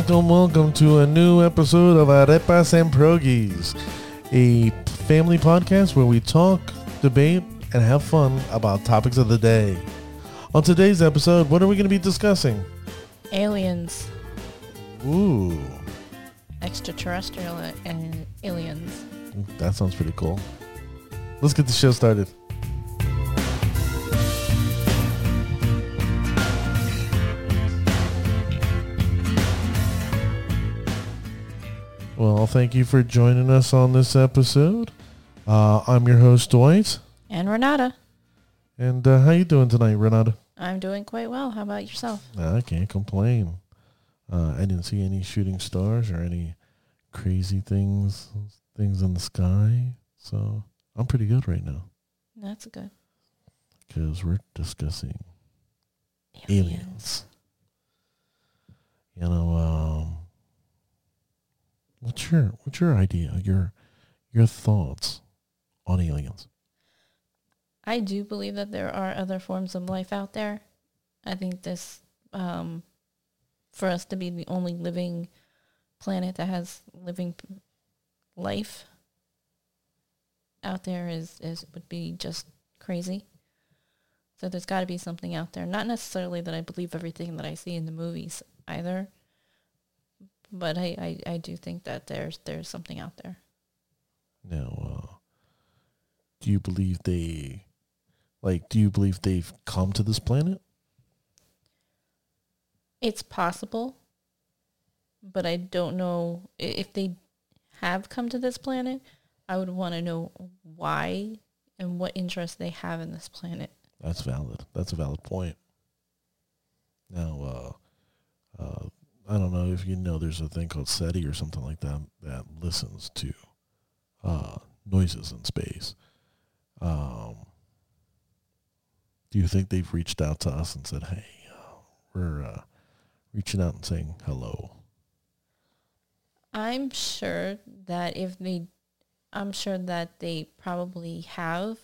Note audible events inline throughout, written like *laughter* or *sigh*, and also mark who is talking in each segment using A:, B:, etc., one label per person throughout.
A: Welcome, welcome, to a new episode of Arepas and Progies, a family podcast where we talk, debate, and have fun about topics of the day. On today's episode, what are we going to be discussing?
B: Aliens,
A: Ooh,
B: extraterrestrial uh, and aliens.
A: that sounds pretty cool. Let's get the show started. Thank you for joining us on this episode. Uh, I'm your host Dwight,
B: And Renata,
A: and uh, how you doing tonight, Renata?
B: I'm doing quite well. How about yourself?
A: I can't complain. Uh, I didn't see any shooting stars or any crazy things things in the sky, so I'm pretty good right now
B: That's good.
A: because we're discussing aliens. You know, um, what's your what's your idea? Your your thoughts on aliens?
B: I do believe that there are other forms of life out there. I think this, um, for us to be the only living planet that has living life out there is, is would be just crazy. So there's got to be something out there. Not necessarily that I believe everything that I see in the movies either, but I, I, I do think that there's there's something out there.
A: Now, uh, do you believe they, like, do you believe they've come to this planet?
B: It's possible, but I don't know if they have come to this planet. I would want to know why and what interest they have in this planet.
A: That's valid. That's a valid point. Now, uh, uh, I don't know if you know, there's a thing called SETI or something like that that listens to uh, noises in space. Um, do you think they've reached out to us and said, "Hey, uh, we're uh, reaching out and saying hello"?
B: I'm sure that if they, I'm sure that they probably have,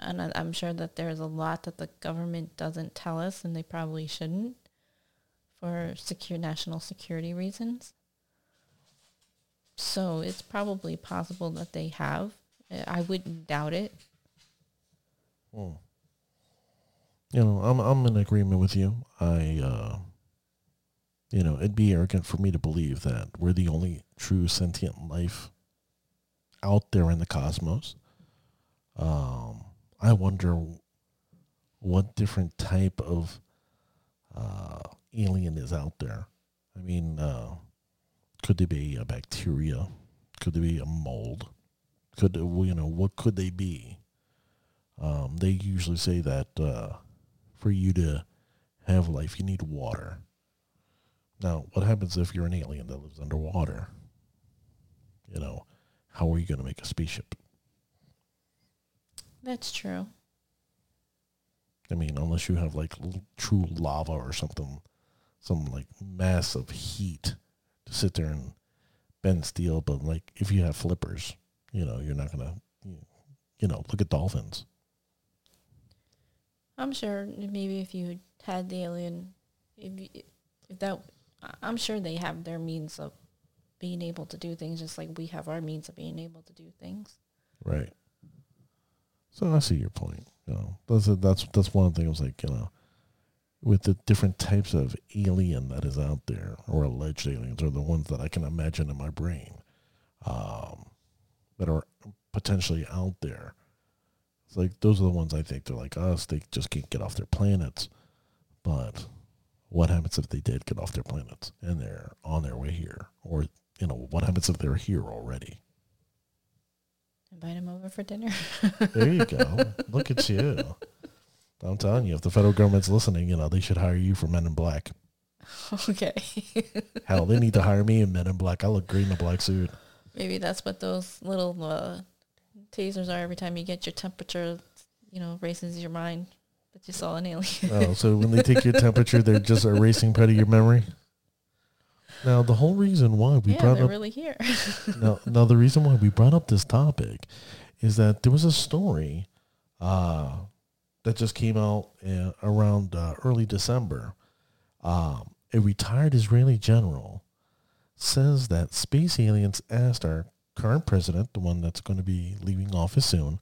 B: and I'm sure that there's a lot that the government doesn't tell us, and they probably shouldn't, for secure national security reasons. So it's probably possible that they have. I wouldn't doubt it.
A: Hmm. You know, I'm I'm in agreement with you. I, uh, you know, it'd be arrogant for me to believe that we're the only true sentient life out there in the cosmos. Um, I wonder what different type of uh, alien is out there. I mean, uh, could they be a bacteria? Could they be a mold? Could you know what could they be? Um, they usually say that uh, for you to have life, you need water. Now, what happens if you're an alien that lives underwater? You know, how are you going to make a spaceship?
B: That's true.
A: I mean, unless you have like l- true lava or something, some like massive heat to sit there and bend steel. But like, if you have flippers, you know, you're not gonna, you know, look at dolphins.
B: I'm sure maybe if you had the alien, if, you- if that, I'm sure they have their means of being able to do things just like we have our means of being able to do things.
A: Right. So I see your point. You know, that's a, that's that's one thing. I was like, you know, with the different types of alien that is out there, or alleged aliens, or the ones that I can imagine in my brain, um, that are potentially out there. It's like those are the ones I think they're like us. They just can't get off their planets. But what happens if they did get off their planets and they're on their way here, or you know, what happens if they're here already?
B: Invite them over for dinner.
A: There you go. *laughs* Look at you. I'm telling you, if the federal government's listening, you know, they should hire you for Men in Black. *laughs*
B: okay. *laughs*
A: Hell, they need to hire me in Men in Black. I look great in a black suit.
B: maybe that's what those little uh, tasers are every time you get your temperature, you know, raises your mind that you saw an alien.
A: Oh, so when they take your *laughs* temperature, they're just erasing part of your memory. Now, the whole reason why we
B: yeah,
A: brought up
B: really here.
A: now, now the reason why we brought up this topic is that there was a story uh, that just came out uh, around uh, early December. Um, a retired Israeli general says that space aliens asked our current president, the one that's going to be leaving office soon,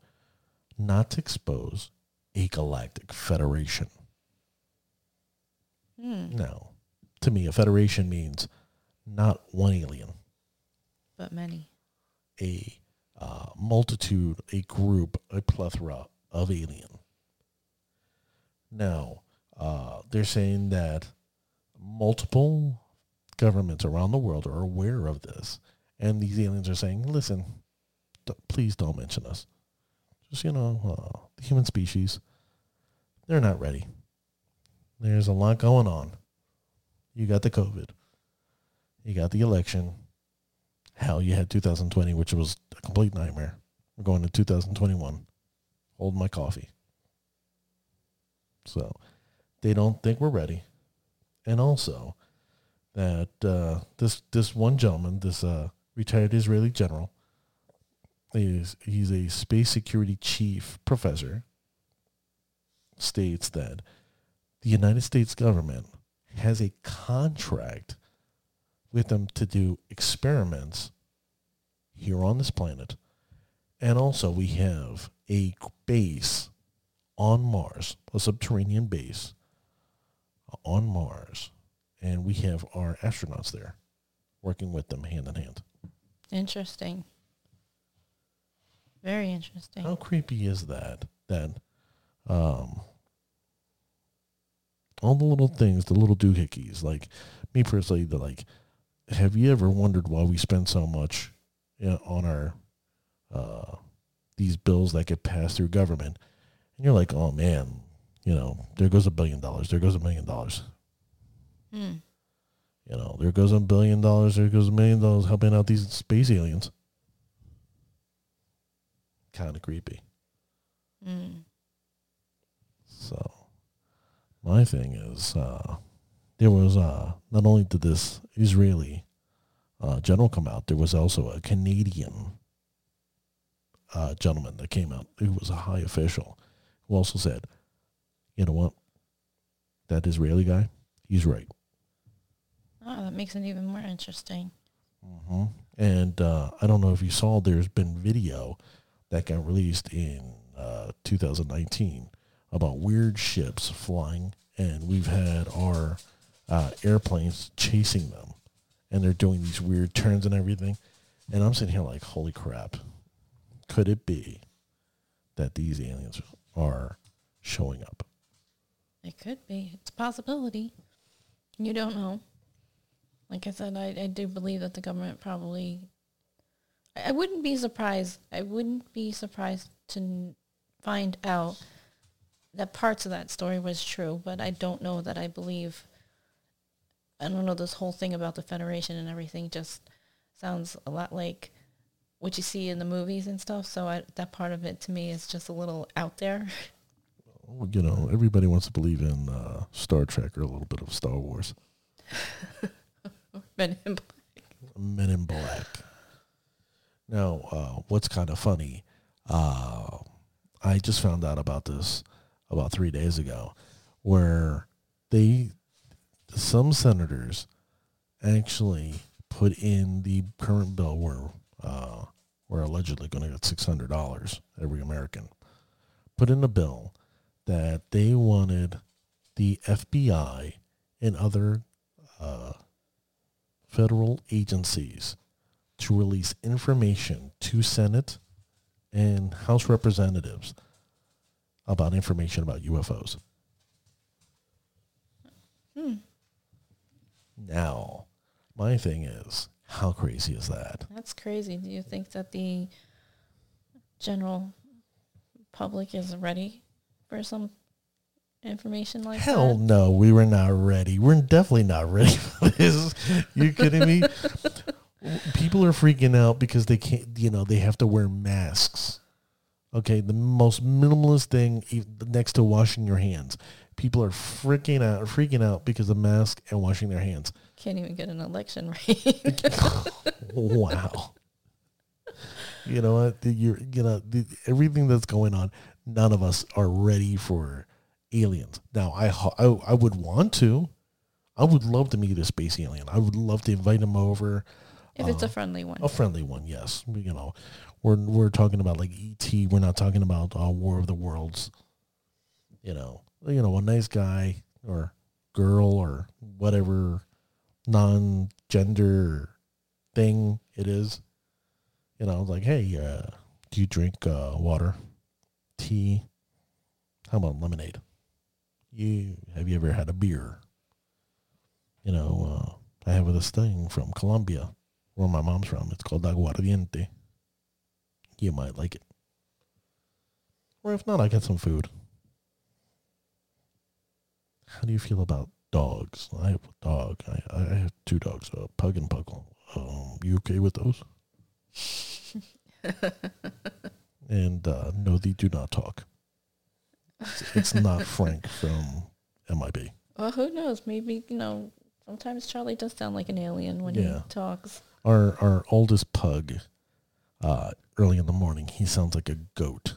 A: not to expose a galactic federation.
B: Hmm.
A: No. To me, a federation means not one alien,
B: But many.
A: a uh, multitude, a group, a plethora of alien. Now, uh, they're saying that multiple governments around the world are aware of this, and these aliens are saying, "Listen, d- please don't mention us. Just you know, uh, the human species, they're not ready. There's a lot going on. You got the COVID, you got the election." Hell, you had 2020, which was a complete nightmare. We're going to 2021. Hold my coffee. So they don't think we're ready. And also that uh, this this one gentleman, this uh, retired Israeli general, is he's a space security chief professor, states that the United States government has a contract with them to do experiments here on this planet. And also, we have a base on Mars, a subterranean base on Mars. And we have our astronauts there working with them hand in hand.
B: Interesting. Very interesting.
A: How creepy is that? That um, all the little things, the little doohickeys, like me personally, the like, have you ever wondered why we spend so much you know, on our uh, these bills that get passed through government? And you're like, oh man, you know, there goes a billion dollars, there goes a million dollars.
B: Hmm.
A: You know, there goes a billion dollars, there goes a million dollars helping out these space aliens. Kind of creepy.
B: Hmm.
A: So my thing is, uh, there was uh, not only did this Israeli uh, general come out, there was also a Canadian uh, gentleman that came out who was a high official who also said, you know what, that Israeli guy, he's right.
B: Oh, that makes it even more interesting.
A: hmm And uh, I don't know if you saw, there's been video that got released in uh, 2019 about weird ships flying, and we've had our uh, airplanes chasing them, and they're doing these weird turns and everything. And I'm sitting here like, holy crap! Could it be that these aliens are showing up?
B: It could be. It's a possibility. You don't know. Like I said, I, I do believe that the government probably. I I wouldn't be surprised. I wouldn't be surprised to find out that parts of that story was true, but I don't know that I believe. I don't know this whole thing about the Federation and everything just sounds a lot like what you see in the movies and stuff. So I, that part of it to me is just a little out there.
A: Well, You know, everybody wants to believe in uh, Star Trek or a little bit of Star Wars. *laughs*
B: Men in Black.
A: Men in Black. Now, uh, what's kind of funny, uh, I just found out about this about three days ago, where they, some senators, actually put in the current bill where uh, we're allegedly going to get six hundred dollars every American, put in a bill that they wanted the FBI and other uh, federal agencies to release information to Senate and House representatives about information about UFOs.
B: Hmm.
A: Now, my thing is, how crazy is that?
B: That's crazy. Do you think that the general public is ready for some information like
A: Hell
B: that?
A: no, we were not ready. We're definitely not ready *laughs* for this. You kidding me? People are freaking out because they can't, you know, they have to wear masks. Okay, the most minimalist thing next to washing your hands. People are freaking out, freaking out because of mask and washing their hands.
B: Can't even get an election *laughs* right. *laughs*
A: wow. You know what? You're, you know, everything that's going on, none of us are ready for aliens. Now, I, I, I would want to. I would love to meet a space alien. I would love to invite him over.
B: If it's a friendly one.
A: A friendly one, yes. You know, we're we're talking about like ET. We're not talking about uh, War of the Worlds. You know, you know, a nice guy or girl or whatever non-gender thing it is. You know, like, hey, uh, do you drink uh, water, tea? How about lemonade? You have you ever had a beer? You know, uh, I have this thing from Colombia, where my mom's from. It's called aguardiente. You might like it. Or if not, I got some food. How do you feel about dogs? I have a dog. I, I have two dogs, uh, Pug and Puckle. Um, you okay with those? *laughs* and uh, no, they do not talk. It's, it's not *laughs* Frank from MIB.
B: Well, who knows? Maybe, you know, sometimes Charlie does sound like an alien when
A: Yeah.
B: he talks.
A: Our our oldest pug, uh, early in the morning, he sounds like a goat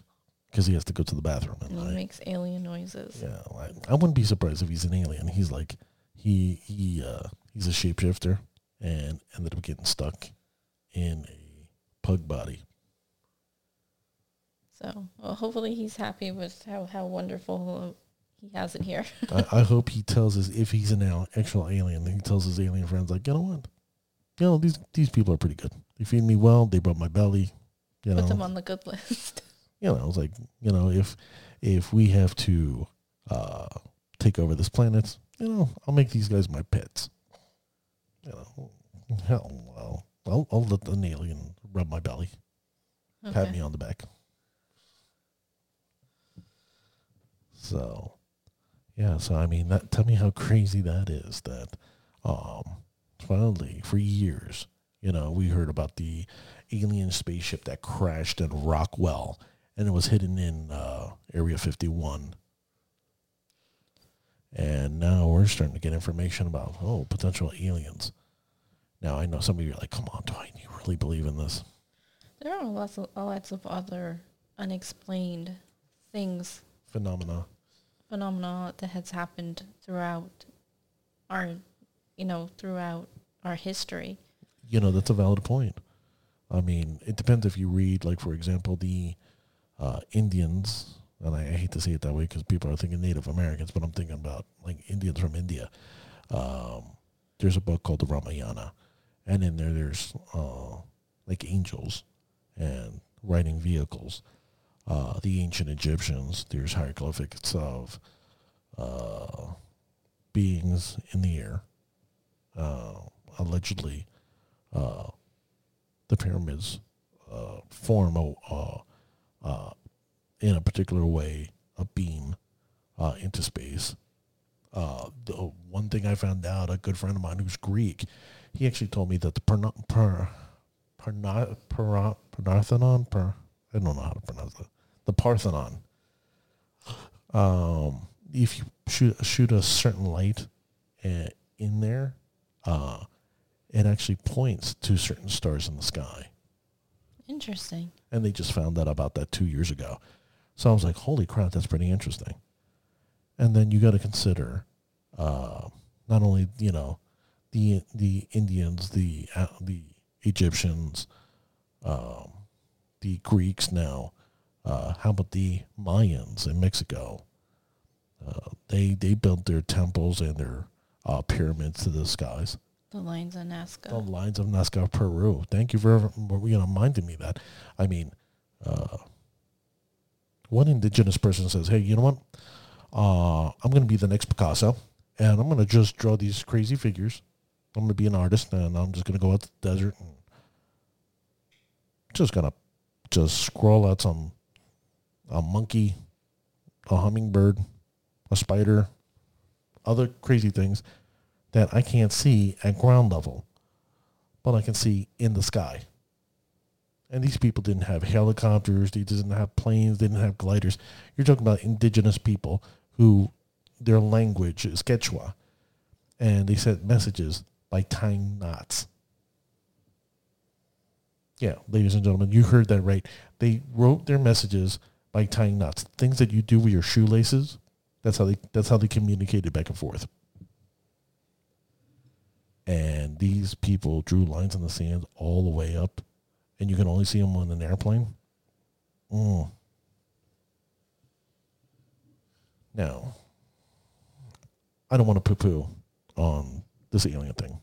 A: because he has to go to the bathroom at
B: And he makes alien noises.
A: Yeah, I, I wouldn't be surprised if he's an alien. He's like he he uh, he's a shapeshifter and ended up getting stuck in a pug body.
B: So, well, hopefully he's happy with how, how wonderful he has it here. *laughs*
A: I, I hope he tells us if he's an al- actual alien, he tells his alien friends like, you know what, you know these these people are pretty good. They feed me well. They rub my belly. You know,
B: Put them on the good *laughs* list.
A: You know, it's like you know if if we have to uh, take over this planet, you know, I'll make these guys my pets. You know, hell, well, I'll I'll let an alien rub my belly, pat me on the back. So, yeah. So I mean, that tell me how crazy that is. That um, finally, for years, you know, we heard about the alien spaceship that crashed in Roswell, and it was hidden in uh, Area 51. And now we're starting to get information about oh potential aliens. Now I know some of you are like, come on, Dwight, you really believe in this?
B: There are lots of lots of other unexplained things,
A: Phenomena.
B: phenomena that has happened throughout our, you know, throughout our history.
A: you know that's a valid point i mean it depends if you read like for example the uh, indians and I, I hate to say it that way because people are thinking native americans but i'm thinking about like indians from india. Um, there's a book called the ramayana and in there there's uh, like angels and riding vehicles. Uh, the ancient egyptians there's hieroglyphics of uh, beings in the air uh, allegedly uh, the pyramids uh, form a, in a particular way a beam uh, into space. Uh, the one thing I found out, a good friend of mine who's Greek, he actually told me that the Parna, per, Parna, Para, Parthenon, per, I don't know how to pronounce that, the Parthenon. Um, if you shoot shoot a certain light uh, in there, uh, it actually points to certain stars in the sky.
B: Interesting.
A: And they just found out about that two years ago. So I was like, holy crap, that's pretty interesting. And then you got to consider uh, not only, you know, the the Indians, the uh, the Egyptians, um, the Greeks now. Uh, how about the Mayans in Mexico? Uh, they they built their temples and their uh, pyramids to the skies.
B: The lines of Nazca.
A: The lines of Nazca, Peru. Thank you for you know reminding me that. I mean, uh, one indigenous person says, "Hey, you know what? Uh, I'm going to be the next Picasso, and I'm going to just draw these crazy figures. I'm going to be an artist, and I'm just going to go out to the desert and just going to just scroll out some a monkey, a hummingbird, a spider, other crazy things." that I can't see at ground level, but I can see in the sky. And these people didn't have helicopters, they didn't have planes, they didn't have gliders. You're talking about indigenous people who their language is Quechua. And they sent messages by tying knots. Yeah, ladies and gentlemen, you heard that right. They wrote their messages by tying knots. Things that you do with your shoelaces, that's how they that's how they communicated back and forth. and these people drew lines in the sand all the way up, and you can only see them on an airplane. Mm. Now, I don't want to poo-poo on this alien thing,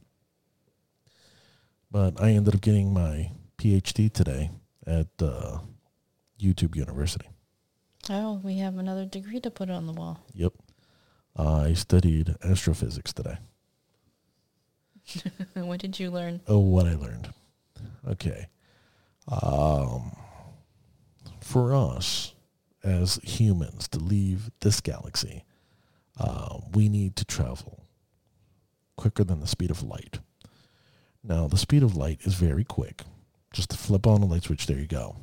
A: but I ended up getting my PhD today at uh, YouTube University.
B: Oh, we have another degree to put on the wall.
A: Yep. I studied astrophysics today. *laughs*
B: what did you learn?
A: Oh, what I learned. Okay. Um, for us as humans to leave this galaxy, uh, we need to travel quicker than the speed of light. Now, the speed of light is very quick. Just to flip on a light switch, there you go.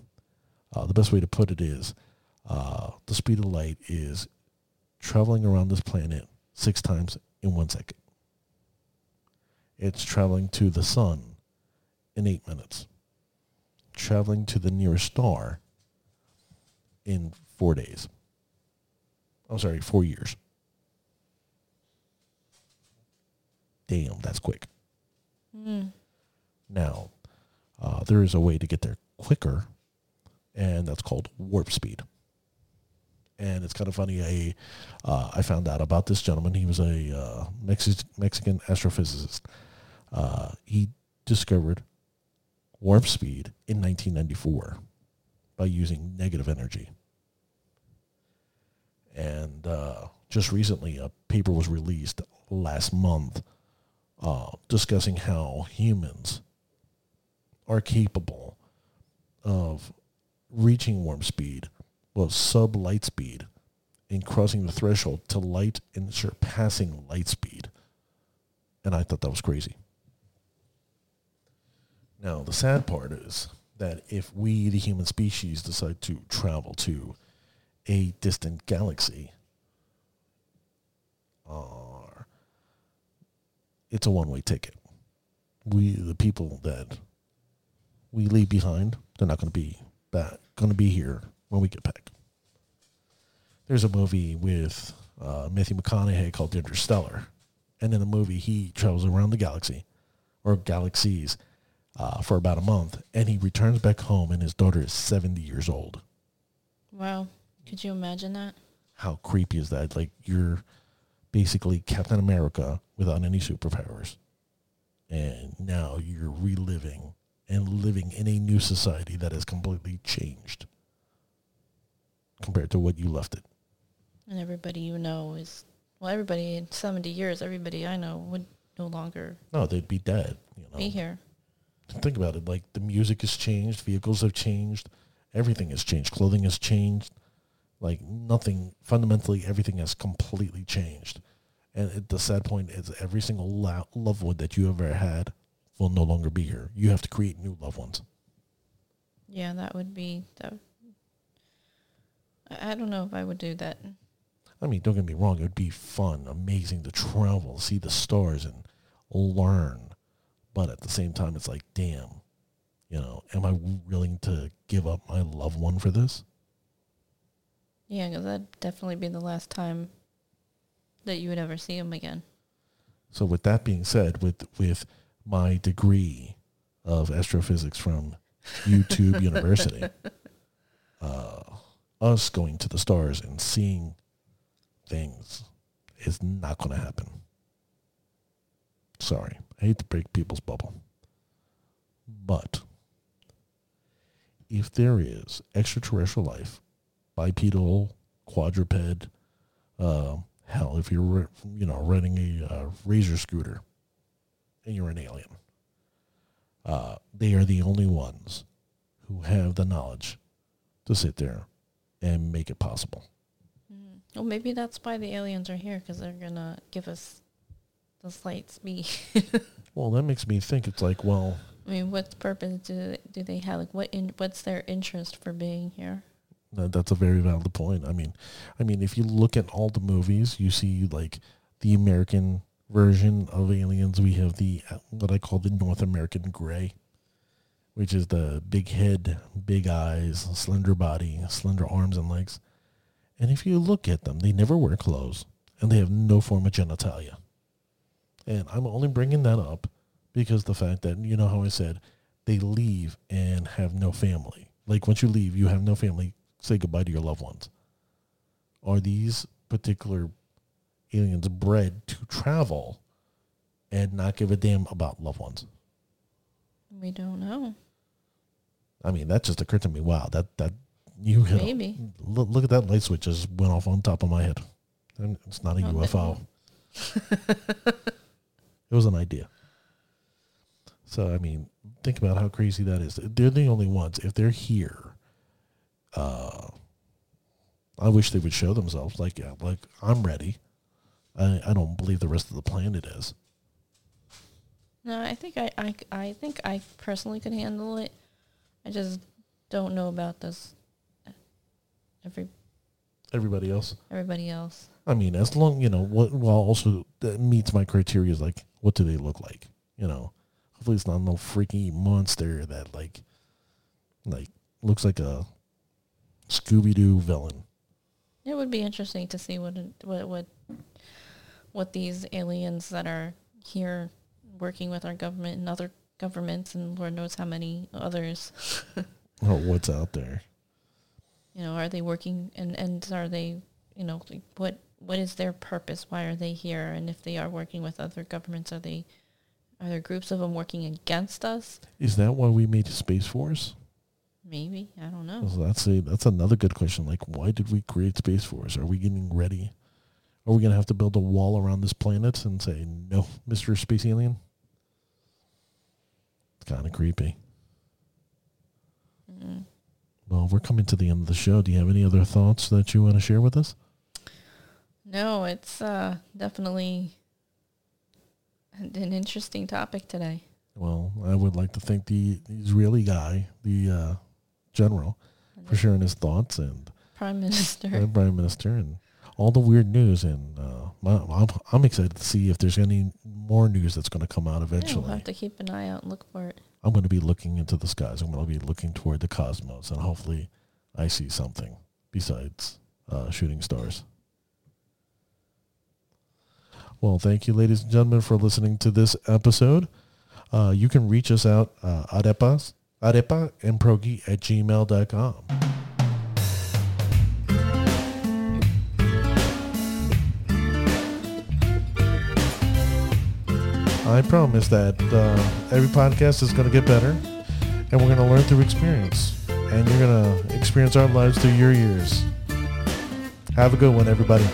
A: Uh, the best way to put it is uh, the speed of light is traveling around this planet six times in one second. It's traveling to the sun in eight minutes. Traveling to the nearest star in four days. I'm sorry, four years. Damn, that's quick.
B: Mm.
A: Now, uh, there is a way to get there quicker, and that's called warp speed. And it's kind of funny. I uh, I found out about this gentleman. He was a uh, Mexi- Mexican astrophysicist. Uh, he discovered warp speed in 1994 by using negative energy. And uh, just recently, a paper was released last month uh, discussing how humans are capable of reaching warp speed, well, sub light speed, and crossing the threshold to light and surpassing light speed. And I thought that was crazy. Now, the sad part is that if we, the human species, decide to travel to a distant galaxy, uh, it's a one-way ticket. We, the people that we leave behind, they're not going to be back, going to be here when we get back. There's a movie with uh, Matthew McConaughey called Interstellar, and in the movie he travels around the galaxy or galaxies uh, for about a month, and he returns back home, and his daughter is 70 years old.
B: Wow. Could you imagine that?
A: How creepy is that? Like you're basically Captain America without any superpowers, and now you're reliving and living in a new society that has completely changed compared to what you left it.
B: And everybody you know is, well, everybody in 70 years, everybody I know would no longer
A: No, they'd be dead. You know,
B: be here.
A: Think about it. Like the music has changed, vehicles have changed, everything has changed, clothing has changed. Like nothing fundamentally, everything has completely changed. And it, the sad point is, every single lo- loved one that you ever had will no longer be here. You have to create new loved ones.
B: Yeah, that would be, that, I I don't know if I would do that.
A: I mean, don't get me wrong; it would be fun, amazing to travel, see the stars, and learn. But at the same time, it's like, damn, you know, am I willing to give up my loved one for this?
B: Yeah, because that'd definitely be the last time that you would ever see him again.
A: So, with that being said, with with my degree of astrophysics from YouTube *laughs* University, uh, us going to the stars and seeing things is not going to happen. Sorry, I hate to break people's bubble, but if there is extraterrestrial life, bipedal, quadruped, uh, hell, if you're you know running a uh, razor scooter and you're an alien, uh, they are the only ones who have the knowledge to sit there and make it possible.
B: Mm. Well, maybe that's why the aliens are here, because they're to give us the slight speed. *laughs*
A: Well, that makes me think it's like, well,
B: I mean, what purpose do do they have? Like, what in, what's their interest for being here?
A: that, that's a very valid point. I mean, I mean, if you look at all the movies, you see like the American version of aliens. We have the what I call the North American gray, which is the big head, big eyes, slender body, slender arms and legs. And if you look at them, they never wear clothes, and they have no form of genitalia. And I'm only bringing that up because the fact that, you know how I said, they leave and have no family. Like once you leave, you have no family. Say goodbye to your loved ones. Are these particular aliens bred to travel and not give a damn about loved ones?
B: We don't know.
A: I mean, that just occurred to me. Wow, that that you hit a-
B: Maybe.
A: look, look at that light switch just went off on top of my head. And it's not a
B: Oh,
A: UFO. *laughs* it was an idea. So I mean, think about how crazy that is. They're the only ones. If they're here, uh, I wish they would show themselves. Like, yeah, like I'm ready. I I don't believe the rest of the planet is.
B: No, I think I, I, I think I personally could handle it. I just don't know about this. Every
A: Everybody else.
B: everybody else.
A: I mean, as long you know what, well, also that meets my criteria is like, what do they look like? You know, hopefully it's not no freaky monster that like, like looks like a Scooby Doo villain.
B: It would be interesting to see what what what what these aliens that are here working with our government and other governments and Lord knows how many others. *laughs*
A: Or what's out there?
B: You know, are they working and and are they you know like what what is their purpose? Why are they here? And if they are working with other governments, are they are there groups of them working against us?
A: Is that why we made Space Force?
B: Maybe I don't know.
A: So that's a that's another good question. Like, why did we create Space Force? Are we getting ready? Are we gonna have to build a wall around this planet and say no, Mister Space Alien? It's kind of creepy.
B: Mm.
A: Well, we're coming to the end of the show. Do you have any other thoughts that you want to share with us?
B: No, it's uh, definitely an interesting topic today.
A: Well, I would like to thank the Israeli guy, the uh, general, for sharing his thoughts and
B: Prime Minister. *laughs*
A: the prime minister and all the weird news. And uh, my, I'm, I'm excited to see if there's any more news that's going to come out
B: Yeah,
A: eventually.
B: we'll have to keep an eye out and look for it.
A: I'm going to be looking into the skies. I'm going to be looking toward the cosmos, and hopefully, I see something besides uh, shooting stars. Well, thank you, ladies and gentlemen, for listening to this episode. Uh, you can reach us out uh, arepas, arepa and progi at gmail.com. I promise that uh, every podcast is going to get better, and we're going to learn through experience, and you're going to experience our lives through your ears. Have a good one, everybody.